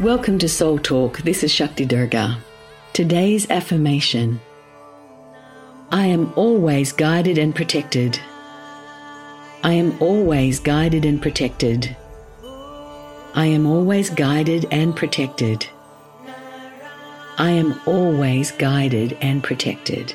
Welcome to Soul Talk. This is Shakti Durga. Today's affirmation I am always guided and protected. I am always guided and protected. I am always guided and protected. I am always guided and protected.